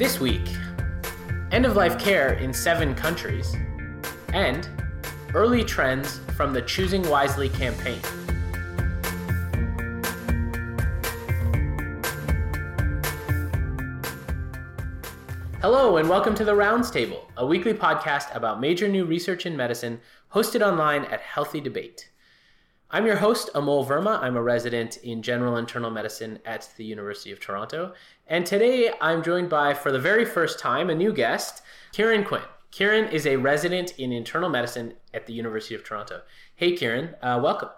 This week, end of life care in seven countries, and early trends from the Choosing Wisely campaign. Hello, and welcome to The Rounds Table, a weekly podcast about major new research in medicine hosted online at Healthy Debate. I'm your host, Amol Verma. I'm a resident in general internal medicine at the University of Toronto. And today I'm joined by, for the very first time, a new guest, Kieran Quinn. Kieran is a resident in internal medicine at the University of Toronto. Hey, Kieran, uh, welcome.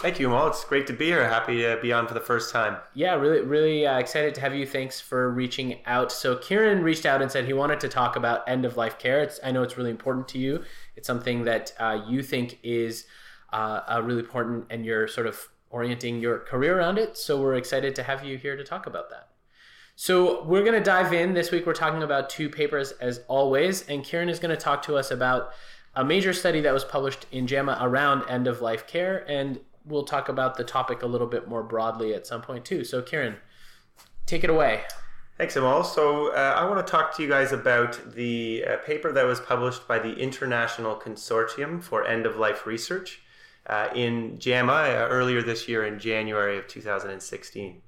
Thank you, Amol. It's great to be here. Happy to be on for the first time. Yeah, really, really uh, excited to have you. Thanks for reaching out. So, Kieran reached out and said he wanted to talk about end of life care. It's, I know it's really important to you. It's something that uh, you think is uh, really important, and you're sort of orienting your career around it. So, we're excited to have you here to talk about that. So, we're going to dive in. This week, we're talking about two papers as always, and Kieran is going to talk to us about a major study that was published in JAMA around end of life care and we'll talk about the topic a little bit more broadly at some point too. So, Kieran, take it away. Thanks, Amol. So, uh, I want to talk to you guys about the uh, paper that was published by the International Consortium for End of Life Research uh, in JAMA uh, earlier this year in January of 2016.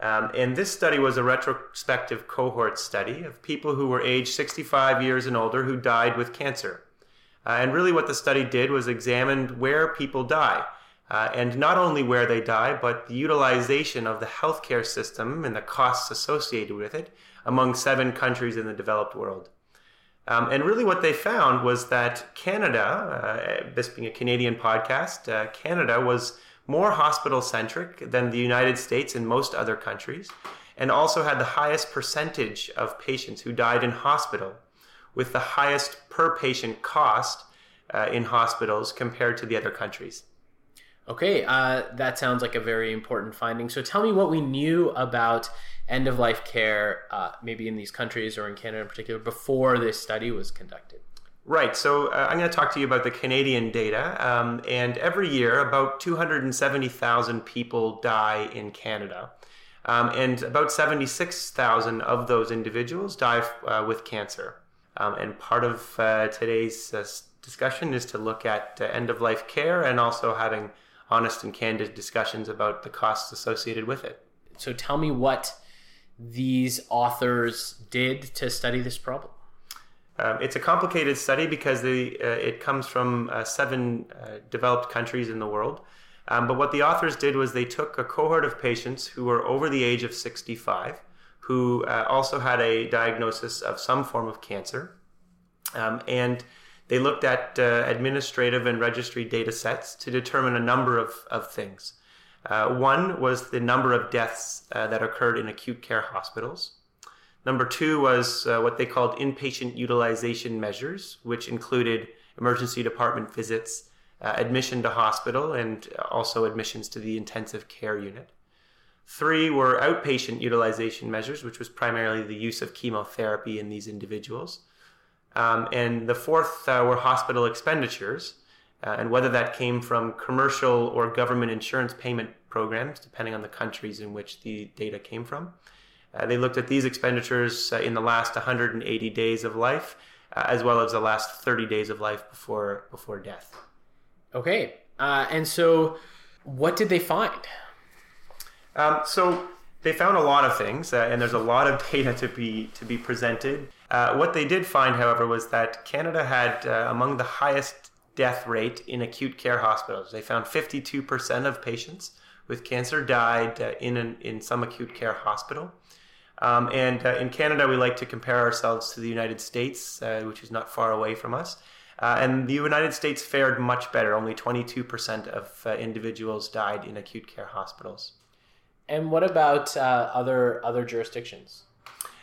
Um, and this study was a retrospective cohort study of people who were aged 65 years and older who died with cancer. Uh, and really, what the study did was examined where people die uh, and not only where they die, but the utilization of the healthcare system and the costs associated with it among seven countries in the developed world. Um, and really, what they found was that Canada, uh, this being a Canadian podcast, uh, Canada was more hospital centric than the United States and most other countries, and also had the highest percentage of patients who died in hospital, with the highest per patient cost uh, in hospitals compared to the other countries. Okay, uh, that sounds like a very important finding. So tell me what we knew about end of life care, uh, maybe in these countries or in Canada in particular, before this study was conducted. Right. So uh, I'm going to talk to you about the Canadian data. Um, and every year, about 270,000 people die in Canada. Um, and about 76,000 of those individuals die uh, with cancer. Um, and part of uh, today's uh, discussion is to look at uh, end of life care and also having honest and candid discussions about the costs associated with it. So tell me what these authors did to study this problem. Um, it's a complicated study because the, uh, it comes from uh, seven uh, developed countries in the world. Um, but what the authors did was they took a cohort of patients who were over the age of 65, who uh, also had a diagnosis of some form of cancer, um, and they looked at uh, administrative and registry data sets to determine a number of, of things. Uh, one was the number of deaths uh, that occurred in acute care hospitals. Number two was uh, what they called inpatient utilization measures, which included emergency department visits, uh, admission to hospital, and also admissions to the intensive care unit. Three were outpatient utilization measures, which was primarily the use of chemotherapy in these individuals. Um, and the fourth uh, were hospital expenditures, uh, and whether that came from commercial or government insurance payment programs, depending on the countries in which the data came from. Uh, they looked at these expenditures uh, in the last 180 days of life, uh, as well as the last 30 days of life before before death. Okay, uh, and so what did they find? Um, so they found a lot of things, and there's a lot of data to be to be presented. Uh, what they did find, however, was that Canada had uh, among the highest death rate in acute care hospitals. They found 52% of patients with cancer died uh, in, an, in some acute care hospital. Um, and uh, in Canada, we like to compare ourselves to the United States, uh, which is not far away from us. Uh, and the United States fared much better. Only 22% of individuals died in acute care hospitals. And what about other other jurisdictions?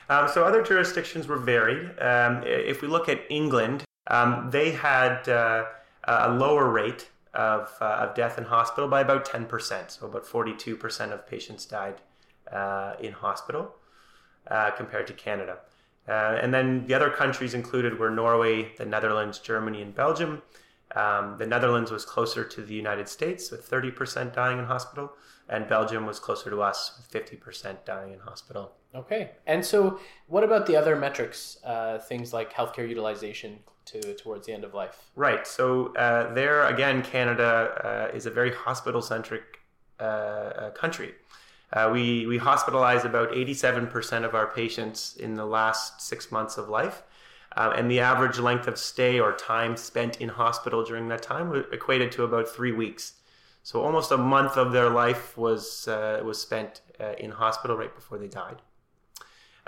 Um, so other jurisdictions were varied. Um, if we look at England, um, they had uh, a lower rate of, uh, of death in hospital by about 10%. So about 42% of patients died uh, in hospital uh, compared to Canada. Uh, and then the other countries included were Norway, the Netherlands, Germany, and Belgium. Um, the Netherlands was closer to the United States with 30% dying in hospital, and Belgium was closer to us with 50% dying in hospital. Okay. And so, what about the other metrics, uh, things like healthcare utilization to towards the end of life? Right. So uh, there again, Canada uh, is a very hospital centric uh, uh, country. Uh, we we hospitalize about 87% of our patients in the last six months of life. Uh, and the average length of stay or time spent in hospital during that time equated to about three weeks. So almost a month of their life was was spent in hospital right before they died.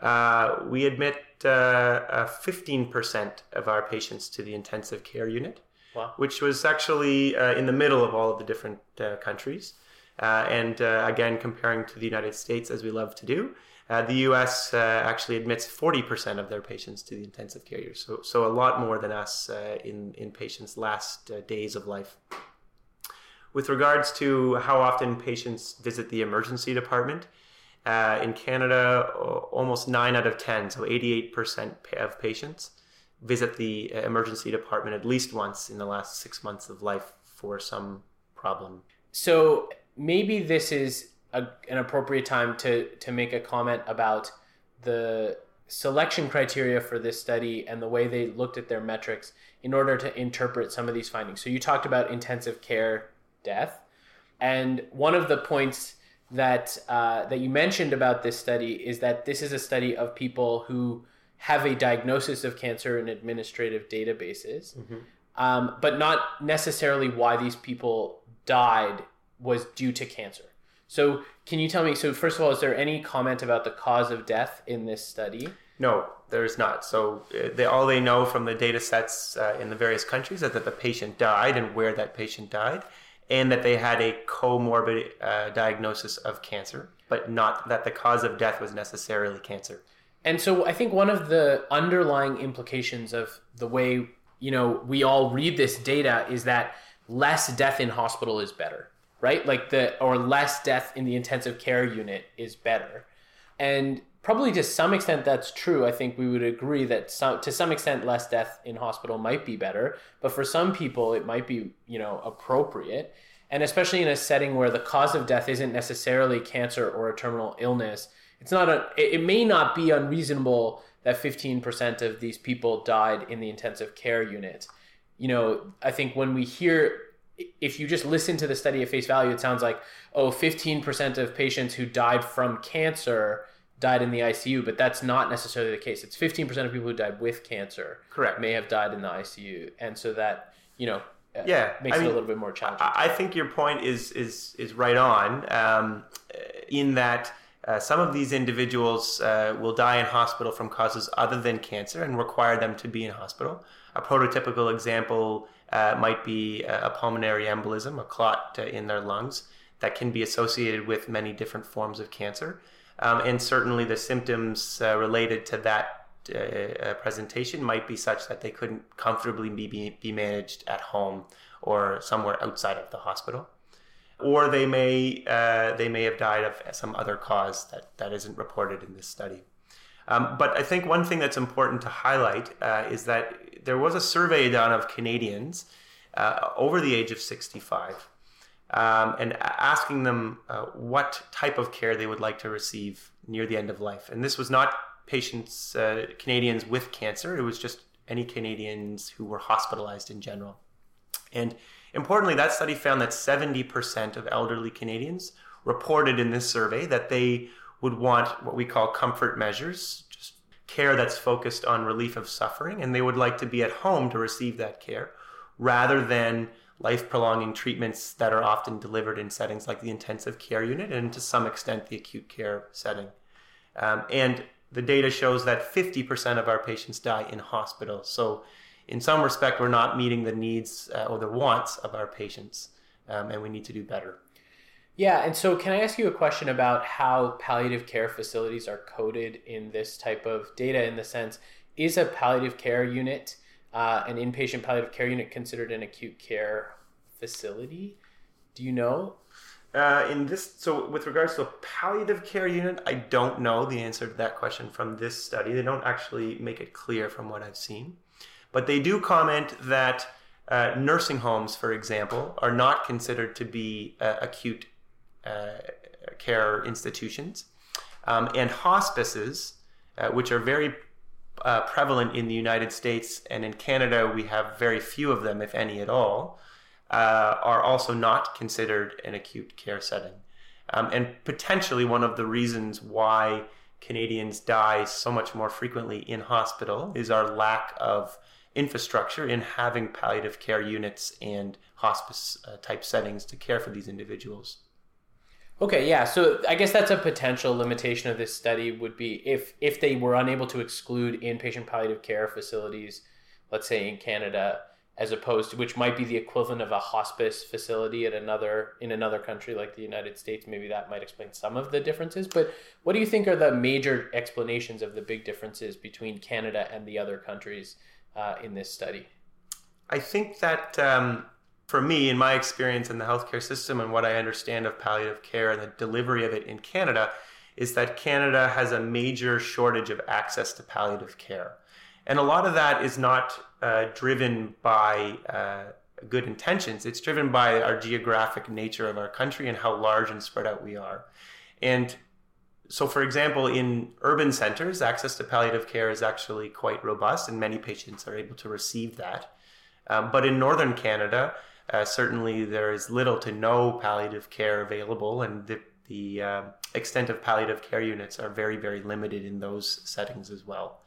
Uh, we admit 15% uh, of our patients to the intensive care unit, wow. which was actually uh, in the middle of all of the different countries. and again, comparing to the United States, as we love to do, uh, the U.S. Uh, actually admits 40% of their patients to the intensive care unit, so so a lot more than us uh, in in patients' last uh, days of life. With regards to how often patients visit the emergency department, uh, in Canada, almost nine out of ten, so 88% of patients visit the uh, emergency department at least once in the last six months of life for some problem. So maybe this is a, an appropriate time to to make a comment about the selection criteria for this study and the way they looked at their metrics in order to interpret some of these findings. So you talked about intensive care death, and one of the points that uh, that you mentioned about this study is that this is a study of people who have a diagnosis of cancer in administrative databases, mm-hmm. um, but not necessarily why these people died was due to cancer. So, can you tell me? So, first of all, is there any comment about the cause of death in this study? No, there's not. So, uh, they, all they know from the data sets uh, in the various countries is that the patient died and where that patient died, and that they had a comorbid uh, diagnosis of cancer, but not that the cause of death was necessarily cancer. And so, I think one of the underlying implications of the way you know we all read this data is that less death in hospital is better right? Like the or less death in the intensive care unit is better. And probably to some extent that's true. I think we would agree that some, to some extent less death in hospital might be better, but for some people it might be, you know, appropriate. And especially in a setting where the cause of death isn't necessarily cancer or a terminal illness, it's not a it may not be unreasonable that 15% of these people died in the intensive care unit. You know, I think when we hear if you just listen to the study at face value, it sounds like, oh, 15% of patients who died from cancer died in the ICU, but that's not necessarily the case. It's 15% of people who died with cancer correct may have died in the ICU. And so that, you know, uh, yeah, makes I it a little bit more challenging. I think your point is is is right on um, in that uh, some of these individuals uh, will die in hospital from causes other than cancer and require them to be in hospital. A prototypical example uh, might be a pulmonary embolism, a clot uh, in their lungs that can be associated with many different forms of cancer. Um, and certainly the symptoms uh, related to that uh, uh, presentation might be such that they couldn't comfortably be, be managed at home or somewhere outside of the hospital. Or they may, uh, they may have died of some other cause that, that isn't reported in this study. Um, but I think one thing that's important to highlight is that there was a survey done of Canadians uh, over the age of 65 um, and asking them uh, what type of care they would like to receive near the end of life. And this was not patients, uh, Canadians with cancer, it was just any Canadians who were hospitalized in general. And importantly, that study found that 70% of elderly Canadians reported in this survey that they would want what we call comfort measures, just care that's focused on relief of suffering, and they would like to be at home to receive that care rather than life prolonging treatments that are often delivered in settings like the intensive care unit and to some extent the acute care setting. Um, and the data shows that 50% of our patients die in hospital. So, in some respect, we're not meeting the needs uh, or the wants of our patients, um, and we need to do better. Yeah, and so can I ask you a question about how palliative care facilities are coded in this type of data? In the sense, is a palliative care unit, uh, an inpatient palliative care unit, considered an acute care facility? Do you know? Uh, in this, so with regards to a palliative care unit, I don't know the answer to that question from this study. They don't actually make it clear from what I've seen, but they do comment that uh, nursing homes, for example, are not considered to be uh, acute uh, care institutions. Um, and hospices, uh, which are very uh, prevalent in the United States and in Canada, we have very few of them, if any at all, uh, are also not considered an acute care setting. Um, and potentially one of the reasons why Canadians die so much more frequently in hospital is our lack of infrastructure in having palliative care units and hospice uh, type settings to care for these individuals. Okay, yeah. So I guess that's a potential limitation of this study would be if if they were unable to exclude inpatient palliative care facilities, let's say in Canada, as opposed to which might be the equivalent of a hospice facility at another in another country like the United States. Maybe that might explain some of the differences. But what do you think are the major explanations of the big differences between Canada and the other countries uh, in this study? I think that. Um for me, in my experience in the healthcare system and what I understand of palliative care and the delivery of it in Canada, is that Canada has a major shortage of access to palliative care. And a lot of that is not uh, driven by uh, good intentions, it's driven by our geographic nature of our country and how large and spread out we are. And so, for example, in urban centers, access to palliative care is actually quite robust, and many patients are able to receive that. Um, but in northern Canada, uh, certainly, there is little to no palliative care available, and the, the uh, extent of palliative care units are very, very limited in those settings as well.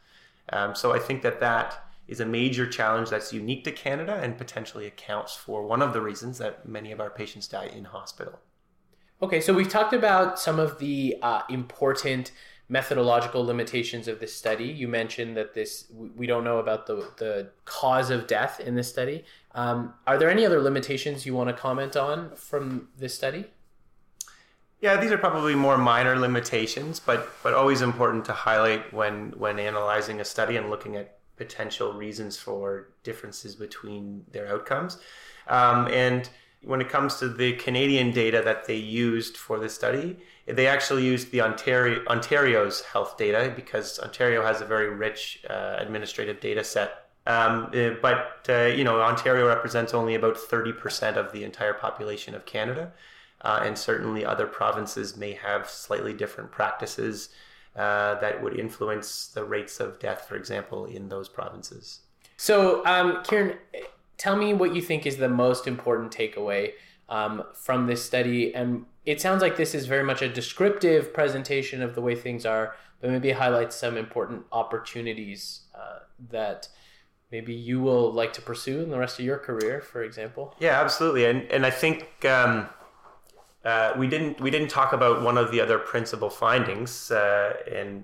Um, so I think that that is a major challenge that's unique to Canada and potentially accounts for one of the reasons that many of our patients die in hospital. Okay, so we've talked about some of the uh, important methodological limitations of this study. You mentioned that this we don't know about the the cause of death in this study. Um, are there any other limitations you want to comment on from this study? Yeah, these are probably more minor limitations, but but always important to highlight when when analyzing a study and looking at potential reasons for differences between their outcomes. Um, and when it comes to the Canadian data that they used for the study, they actually used the Ontario Ontario's health data because Ontario has a very rich uh, administrative data set. Um, uh, but uh, you know, Ontario represents only about thirty percent of the entire population of Canada, uh, and certainly other provinces may have slightly different practices uh, that would influence the rates of death, for example, in those provinces. So, um, Kieran, tell me what you think is the most important takeaway um, from this study and it sounds like this is very much a descriptive presentation of the way things are, but maybe highlights some important opportunities uh, that maybe you will like to pursue in the rest of your career, for example. Yeah, absolutely, and and I think. Um, uh, we didn't we didn't talk about one of the other principal findings, uh,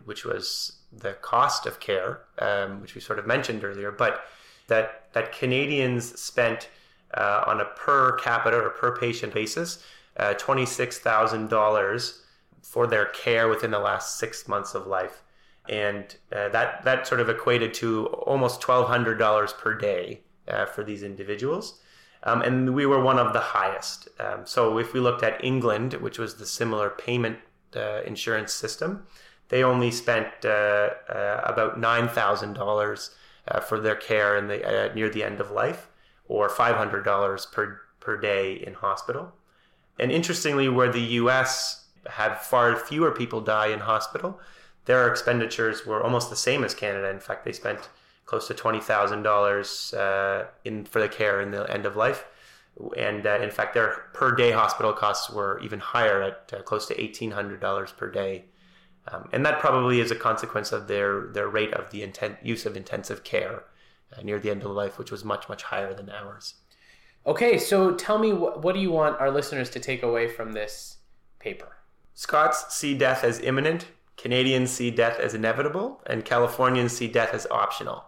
which was the cost of care, um, which we sort of mentioned earlier, but that that Canadians spent uh, on a per capita or per patient basis uh, $26,000 for their care within the last six months of life. And uh, that, that sort of equated to almost $1,200 per day uh, for these individuals. Um, and we were one of the highest. Um, so if we looked at England, which was the similar payment uh, insurance system, they only spent uh, uh, about $9,000 for their care in the, near the end of life, or $500 per, per day in hospital. And interestingly, where the US had far fewer people die in hospital, their expenditures were almost the same as Canada. In fact, they spent close to twenty thousand uh, dollars in for the care in the end of life, and uh, in fact, their per day hospital costs were even higher at uh, close to eighteen hundred dollars per day. Um, and that probably is a consequence of their their rate of the intent, use of intensive care uh, near the end of life, which was much much higher than ours. Okay, so tell me what, what do you want our listeners to take away from this paper? Scots see death as imminent, Canadians see death as inevitable, and Californians see death as optional.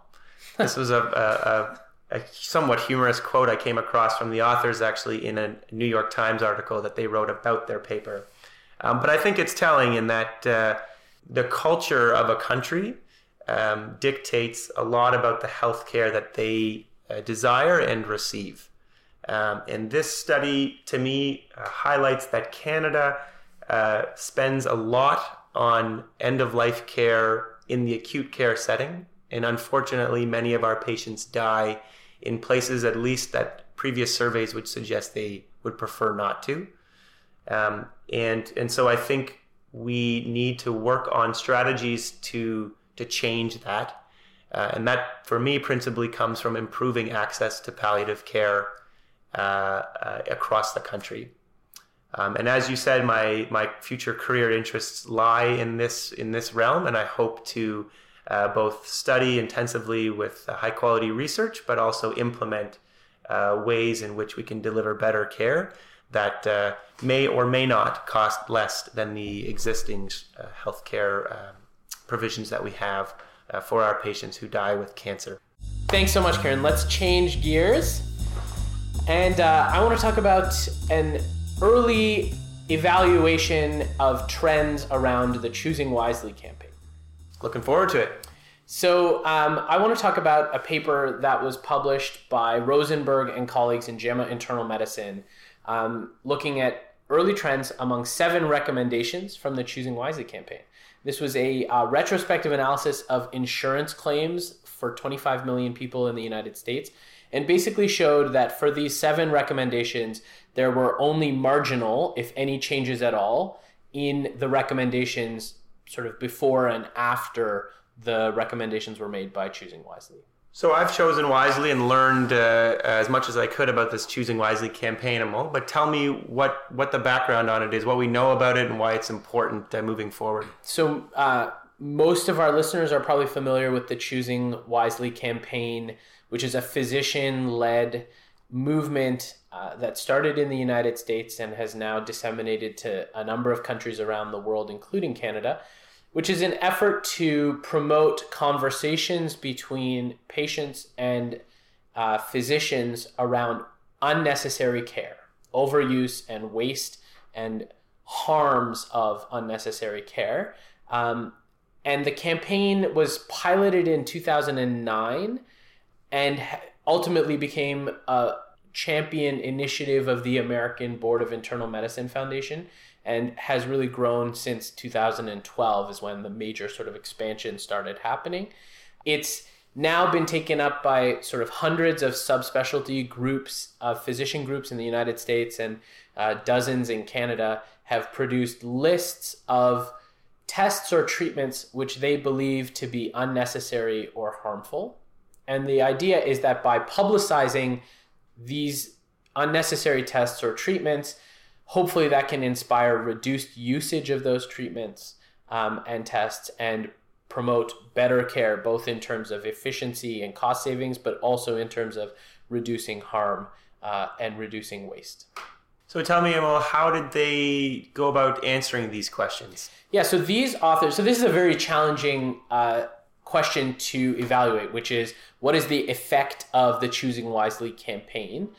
This was a, a, a, somewhat humorous quote I came across from the authors actually in a New York Times article that they wrote about their paper. Um, but I think it's telling in that uh, the culture of a country um, dictates a lot about the health care that they uh, desire and receive. Um, and this study, to me, uh, highlights that Canada uh, spends a lot on end of life care in the acute care setting. And unfortunately, many of our patients die in places at least that previous surveys would suggest they would prefer not to. Um, and and so I think we need to work on strategies to to change that. Uh, and that, for me, principally comes from improving access to palliative care uh, uh, across the country. Um, and as you said, my my future career interests lie in this in this realm, and I hope to uh, both study intensively with high quality research, but also implement uh, ways in which we can deliver better care that uh, may or may not cost less than the existing uh, healthcare um, provisions that we have uh, for our patients who die with cancer. Thanks so much, Kieran. Let's change gears. And uh, I want to talk about an early evaluation of trends around the Choosing Wisely campaign. Looking forward to it. So, um, I want to talk about a paper that was published by Rosenberg and colleagues in JAMA Internal Medicine, um, looking at early trends among seven recommendations from the Choosing Wisely campaign. This was a uh, retrospective analysis of insurance claims for 25 million people in the United States and basically showed that for these seven recommendations, there were only marginal, if any, changes at all in the recommendations sort of before and after the recommendations were made by Choosing Wisely. So I've chosen wisely and learned uh, as much as I could about this choosing wisely campaign, Amol. But tell me what what the background on it is, what we know about it, and why it's important uh, moving forward. So uh, most of our listeners are probably familiar with the Choosing Wisely campaign, which is a physician-led movement uh, that started in the United States and has now disseminated to a number of countries around the world, including Canada which is an effort to promote conversations between patients and uh, physicians around unnecessary care, overuse and waste and harms of unnecessary care. Um, and the campaign was piloted in 2009 and ultimately became a champion initiative of the American Board of Internal Medicine Foundation and has really grown since 2012 is when the major sort of expansion started happening. It's now been taken up by sort of hundreds of subspecialty groups, uh, physician groups in the United States and uh, dozens in Canada have produced lists of tests or treatments which they believe to be unnecessary or harmful. And the idea is that by publicizing these unnecessary tests or treatments, hopefully that can inspire reduced usage of those treatments um, and tests and promote better care, both in terms of efficiency and cost savings, but also in terms of reducing harm uh, and reducing waste. So tell me, Amol, how did they go about answering these questions? Yeah, so these authors, so this is a very challenging uh, question to evaluate, which is what is the effect of the Choosing Wisely campaign?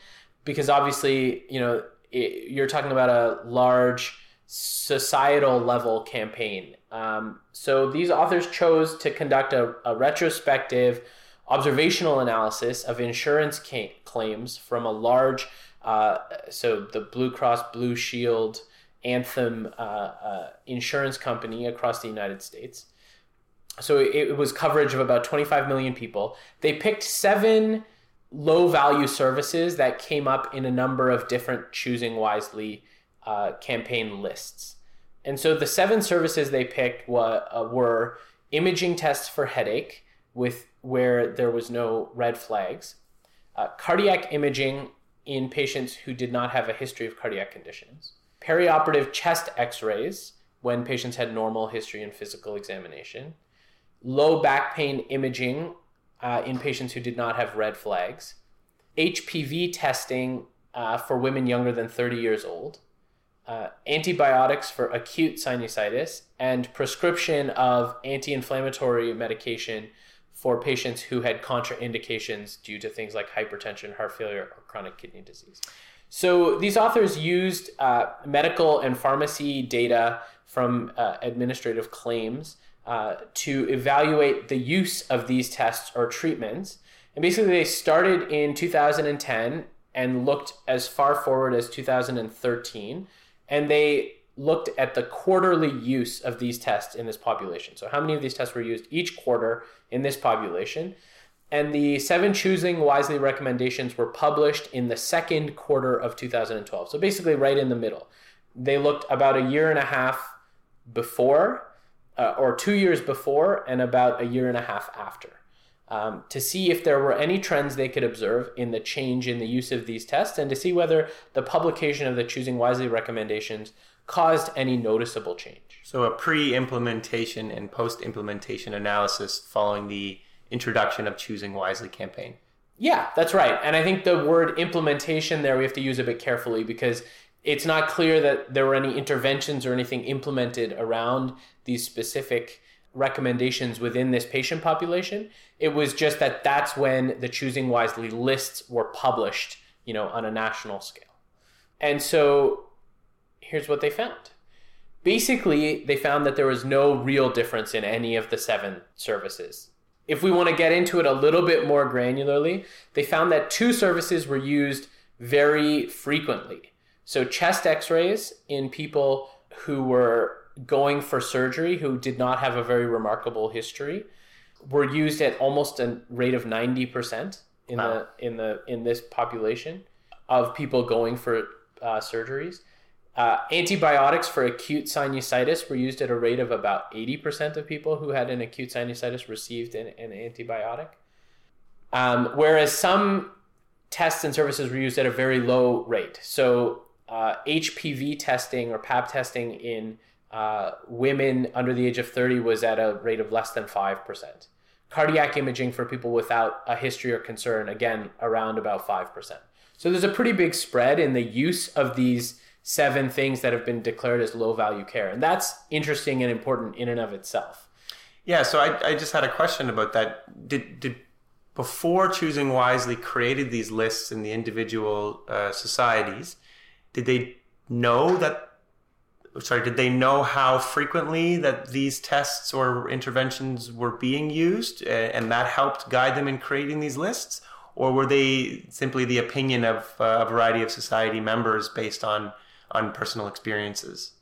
Because obviously, you know, it, you're talking about a large societal level campaign. Um, so these authors chose to conduct a, a retrospective observational analysis of insurance ca- claims from a large, uh, so the Blue Cross Blue Shield Anthem uh, uh, insurance company across the United States. So it, it was coverage of about 25 million people. They picked seven low value services that came up in a number of different choosing wisely uh, campaign lists. And so the seven services they picked were, uh, were imaging tests for headache with where there was no red flags, uh, cardiac imaging in patients who did not have a history of cardiac conditions, perioperative chest x-rays when patients had normal history and physical examination, low back pain imaging uh, in patients who did not have red flags, HPV testing uh, for women younger than 30 years old, uh, antibiotics for acute sinusitis, and prescription of anti inflammatory medication for patients who had contraindications due to things like hypertension, heart failure, or chronic kidney disease. So these authors used uh, medical and pharmacy data from uh, administrative claims uh, to evaluate the use of these tests or treatments. And basically, they started in 2010 and looked as far forward as 2013. And they looked at the quarterly use of these tests in this population. So, how many of these tests were used each quarter in this population? And the seven choosing wisely recommendations were published in the second quarter of 2012. So basically, right in the middle. They looked about a year and a half before, uh, or two years before, and about a year and a half after. Um, to see if there were any trends they could observe in the change in the use of these tests and to see whether the publication of the Choosing Wisely recommendations caused any noticeable change. So, a pre implementation and post implementation analysis following the introduction of Choosing Wisely campaign. Yeah, that's right. And I think the word implementation there we have to use a bit carefully because it's not clear that there were any interventions or anything implemented around these specific recommendations within this patient population. It was just that that's when the Choosing Wisely lists were published, you know, on a national scale. And so here's what they found. Basically, they found that there was no real difference in any of the seven services. If we want to get into it a little bit more granularly, they found that two services were used very frequently. So, chest x rays in people who were going for surgery who did not have a very remarkable history were used at almost a rate of 90% in wow. the in the in this population of people going for uh, surgeries uh, antibiotics for acute sinusitis were used at a rate of about 80% of people who had an acute sinusitis received an, an antibiotic. Um, whereas some tests and services were used at a very low rate. So, uh, HPV testing or PAP testing in uh, women under the age of 30 was at a rate of less than 5%. Cardiac imaging for people without a history or concern, again, around about 5%. So, there's a pretty big spread in the use of these seven things that have been declared as low value care. And that's interesting and important in and of itself. Yeah, so I, I just had a question about that. Did, did before choosing wisely created these lists in the individual uh, societies, did they know that sorry, did they know how frequently that these tests or interventions were being used and that helped guide them in creating these lists? Or were they simply the opinion of uh, a variety of society members based on on personal experiences.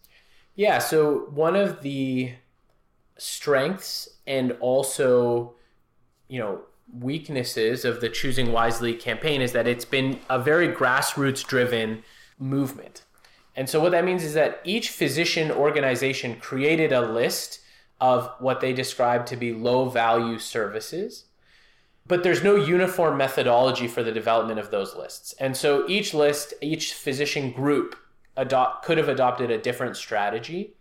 Yeah, so one of the strengths and also, you know, weaknesses of the Choosing Wisely campaign is that it's been a very grassroots driven movement. And so what that means is that each physician organization created a list of what they described to be low value services but there's no uniform methodology for the development of those lists. And so each list, each physician group adopt could have adopted a different strategy.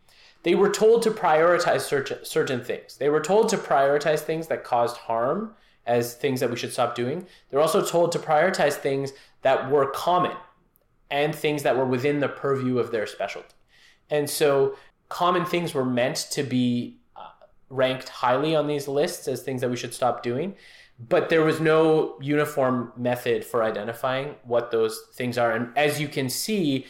They were told to prioritize certain certain things. They were told to prioritize things that caused harm as things that we should stop doing. They're also told to prioritize things that were common and things that were within the purview of their specialty. And so common things were meant to be uh, ranked highly on these lists as things that we should stop doing but there was no uniform method for identifying what those things are and as you can see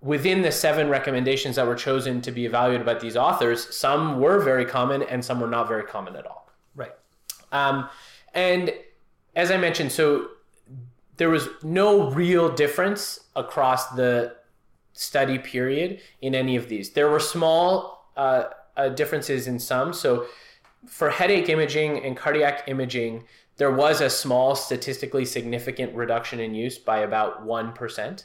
within the seven recommendations that were chosen to be evaluated by these authors, some were very common and some were not very common at all. Right. Um, and as I mentioned, so there was no real difference across the study period in any of these. There were small uh, uh, differences in some. So for headache imaging and cardiac imaging, there was a small statistically significant reduction in use by about 1%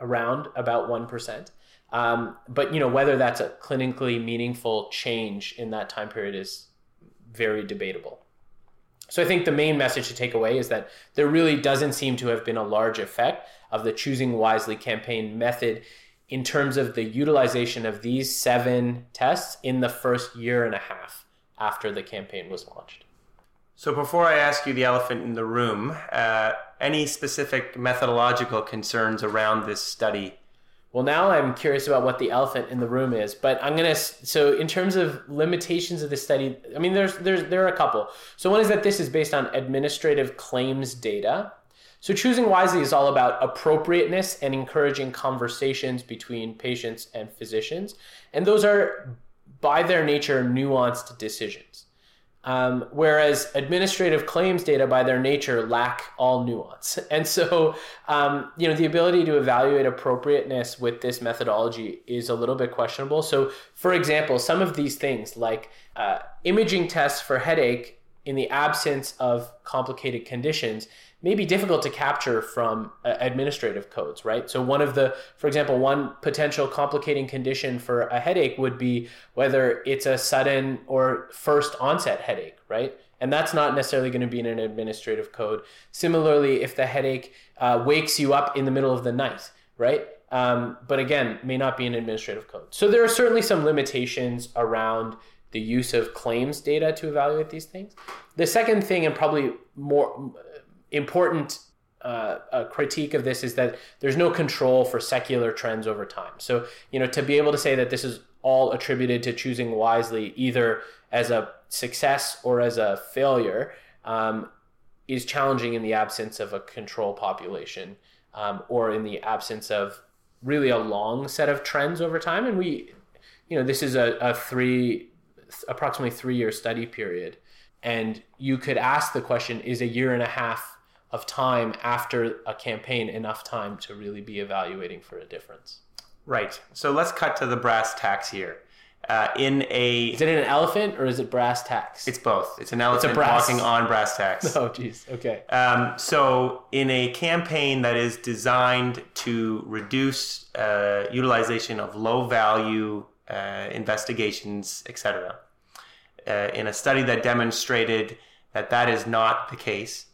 around about 1%. Um, but you know whether that's a clinically meaningful change in that time period is very debatable. So I think the main message to take away is that there really doesn't seem to have been a large effect of the choosing wisely campaign method in terms of the utilization of these seven tests in the first year and a half after the campaign was launched. So before I ask you the elephant in the room, uh, any specific methodological concerns around this study? Well, now I'm curious about what the elephant in the room is, but I'm gonna. So, in terms of limitations of the study, I mean, there's there's there are a couple. So, one is that this is based on administrative claims data. So, choosing wisely is all about appropriateness and encouraging conversations between patients and physicians, and those are, by their nature, nuanced decisions. Um, whereas administrative claims data, by their nature, lack all nuance. And so, um, you know, the ability to evaluate appropriateness with this methodology is a little bit questionable. So, for example, some of these things like uh, imaging tests for headache in the absence of complicated conditions may be difficult to capture from uh, administrative codes, right? So one of the, for example, one potential complicating condition for a headache would be whether it's a sudden or first onset headache, right? And that's not necessarily going to be in an administrative code. Similarly, if the headache uh, wakes you up in the middle of the night, right? Um, but again, may not be an administrative code. So there are certainly some limitations around the use of claims data to evaluate these things. The second thing, and probably more important uh, critique of this, is that there's no control for secular trends over time. So, you know, to be able to say that this is all attributed to choosing wisely, either as a success or as a failure, um, is challenging in the absence of a control population um, or in the absence of really a long set of trends over time. And we, you know, this is a, a three, approximately three year study period. And you could ask the question is a year and a half of time after a campaign enough time to really be evaluating for a difference? Right. So let's cut to the brass tacks here. Uh, in a is it an elephant or is it brass tacks? It's both. It's an elephant it's brass... walking on brass tacks. Oh, jeez. Okay. Um, so in a campaign that is designed to reduce uh, utilization of low value uh, investigations, etc., uh, in a study that demonstrated that that is not the case,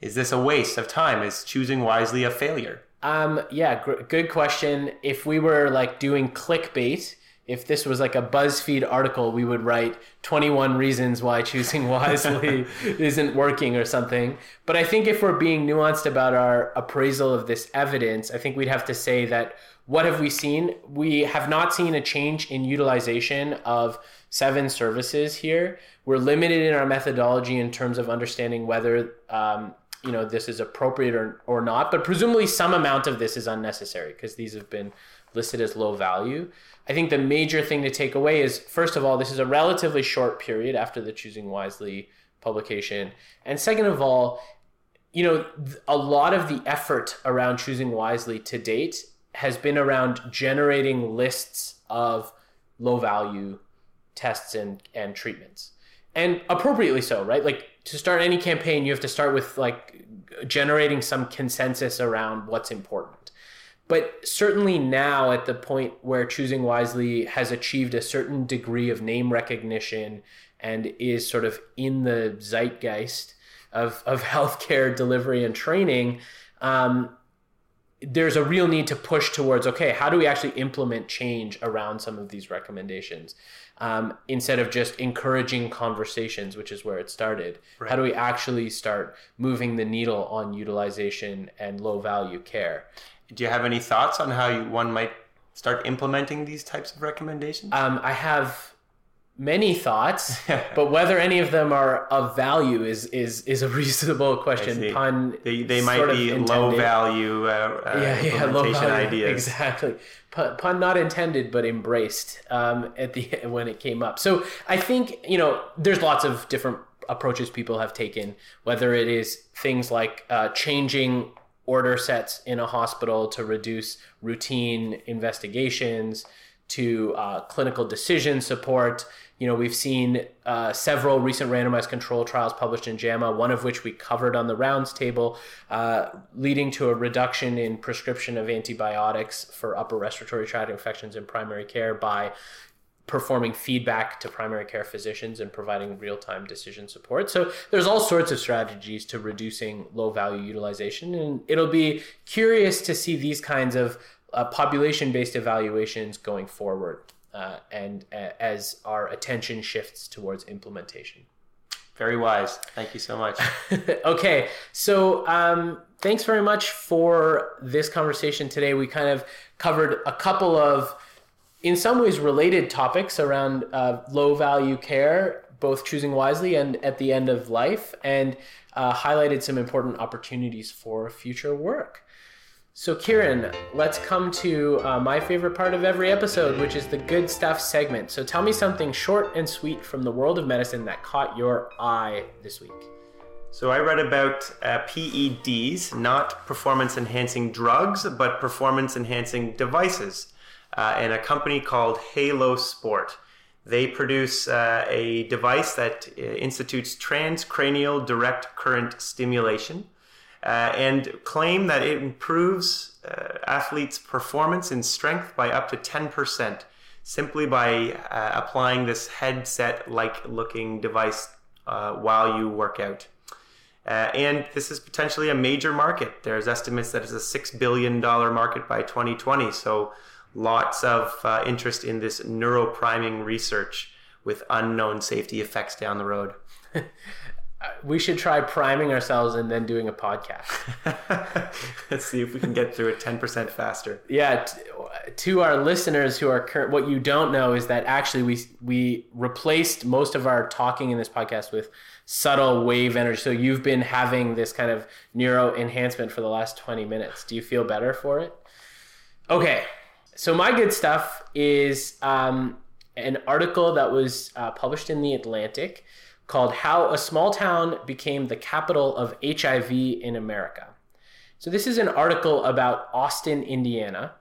is this a waste of time? Is choosing wisely a failure? Um, yeah, gr- good question. If we were like doing clickbait if this was like a BuzzFeed article, we would write 21 reasons why choosing wisely isn't working or something. But I think if we're being nuanced about our appraisal of this evidence, I think we'd have to say that what have we seen? We have not seen a change in utilization of seven services here. We're limited in our methodology in terms of understanding whether um, you know this is appropriate or, or not, but presumably some amount of this is unnecessary because these have been listed as low value. I think the major thing to take away is first of all, this is a relatively short period after the Choosing Wisely publication. And second of all, you know, a lot of the effort around choosing wisely to date has been around generating lists of low value tests and, and treatments. And appropriately so, right? Like to start any campaign, you have to start with like generating some consensus around what's important. But certainly now, at the point where Choosing Wisely has achieved a certain degree of name recognition and is sort of in the zeitgeist of, of healthcare delivery and training, um, there's a real need to push towards okay, how do we actually implement change around some of these recommendations? Um, instead of just encouraging conversations, which is where it started. Right. How do we actually start moving the needle on utilization and low value care? do you have any thoughts on how you, one might start implementing these types of recommendations? Um, I have many thoughts, but whether any of them are of value is is is a reasonable question. Pun. They, they might be low value uh, uh, yeah, yeah, low value, ideas. Exactly. Pun, pun, not intended, but embraced um, at the when it came up. So I think you know there's lots of different approaches people have taken, whether it is things like uh, changing order sets in a hospital to reduce routine investigations to uh, clinical decision support. You know, we've seen uh, several recent randomized control trials published in JAMA, one of which we covered on the rounds table, uh, leading to a reduction in prescription of antibiotics for upper respiratory tract infections in primary care by performing feedback to primary care physicians and providing real-time decision support. So there's all sorts of strategies to reducing low value utilization and it'll be curious to see these kinds of uh, population-based evaluations going forward uh, and uh, as our attention shifts towards implementation. Very wise. Thank you so much. okay, so um, thanks very much for this conversation today. We kind of covered a couple of in some ways related topics around uh, low value care, both choosing wisely and at the end of life, and uh, highlighted some important opportunities for future work. So, Kieran, let's come to uh, my favorite part of every episode, which is the good stuff segment. So, tell me something short and sweet from the world of medicine that caught your eye this week. So, I read about uh, PEDs, not performance enhancing drugs, but performance enhancing devices uh, and a company called Halo Sport. They produce uh, a device that uh, institutes transcranial direct current stimulation uh, and claim that it improves uh, athletes' performance and strength by up to 10% simply by uh, applying this headset like looking device uh, while you work out. Uh, and this is potentially a major market. There's estimates that it's a $6 billion market by 2020. So lots of interest in this neuropriming research with unknown safety effects down the road. we should try priming ourselves and then doing a podcast. Let's see if we can get through it 10% faster. Yeah, t- to our listeners who are current, what you don't know is that actually we we replaced most of our talking in this podcast with subtle wave energy. So you've been having this kind of neuro enhancement for the last 20 minutes. Do you feel better for it? Okay. So my good stuff is um, an article that was uh, published in the Atlantic called How a Small Town Became the Capital of HIV in America. So, this is an article about Austin, Indiana,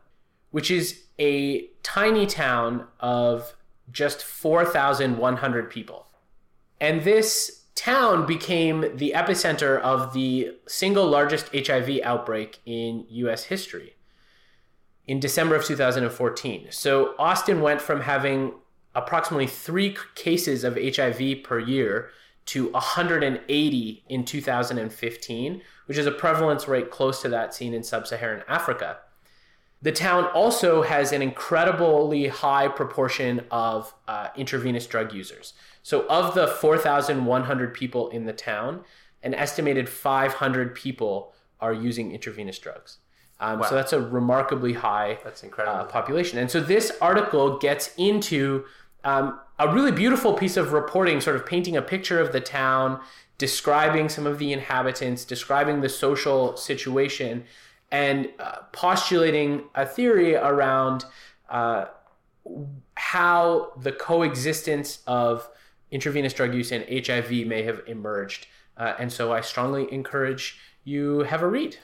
which is a tiny town of just 4,100 people. And this town became the epicenter of the single largest HIV outbreak in US history in December of 2014. So, Austin went from having approximately three cases of HIV per year to 180 in 2015, which is a prevalence rate close to that seen in sub Saharan Africa. The town also has an incredibly high proportion of uh, intravenous drug users. So, of the 4,100 people in the town, an estimated 500 people are using intravenous drugs. Um, wow. So that's a remarkably high that's incredible. Uh, population. And so this article gets into um, a really beautiful piece of reporting, sort of painting a picture of the town, describing some of the inhabitants, describing the social situation, and uh, postulating a theory around uh, how the coexistence of intravenous drug use and HIV may have emerged. Uh, and so I strongly encourage you have a read.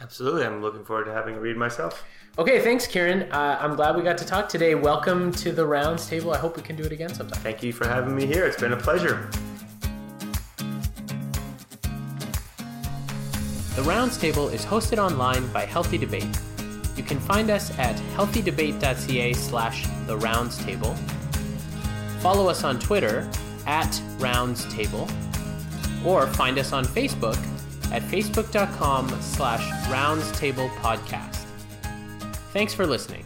Absolutely. I'm looking forward to having a read myself. Okay, thanks, Kieran. Uh, I'm glad we got to talk today. Welcome to the Rounds Table. I hope we can do it again sometime. Thank you for having me here. It's been a pleasure. The Rounds Table is hosted online by Healthy Debate. You can find us at healthydebate.ca slash the rounds table. Follow us on Twitter at rounds table, or find us on Facebook at facebook.com slash roundstable podcast. Thanks for listening.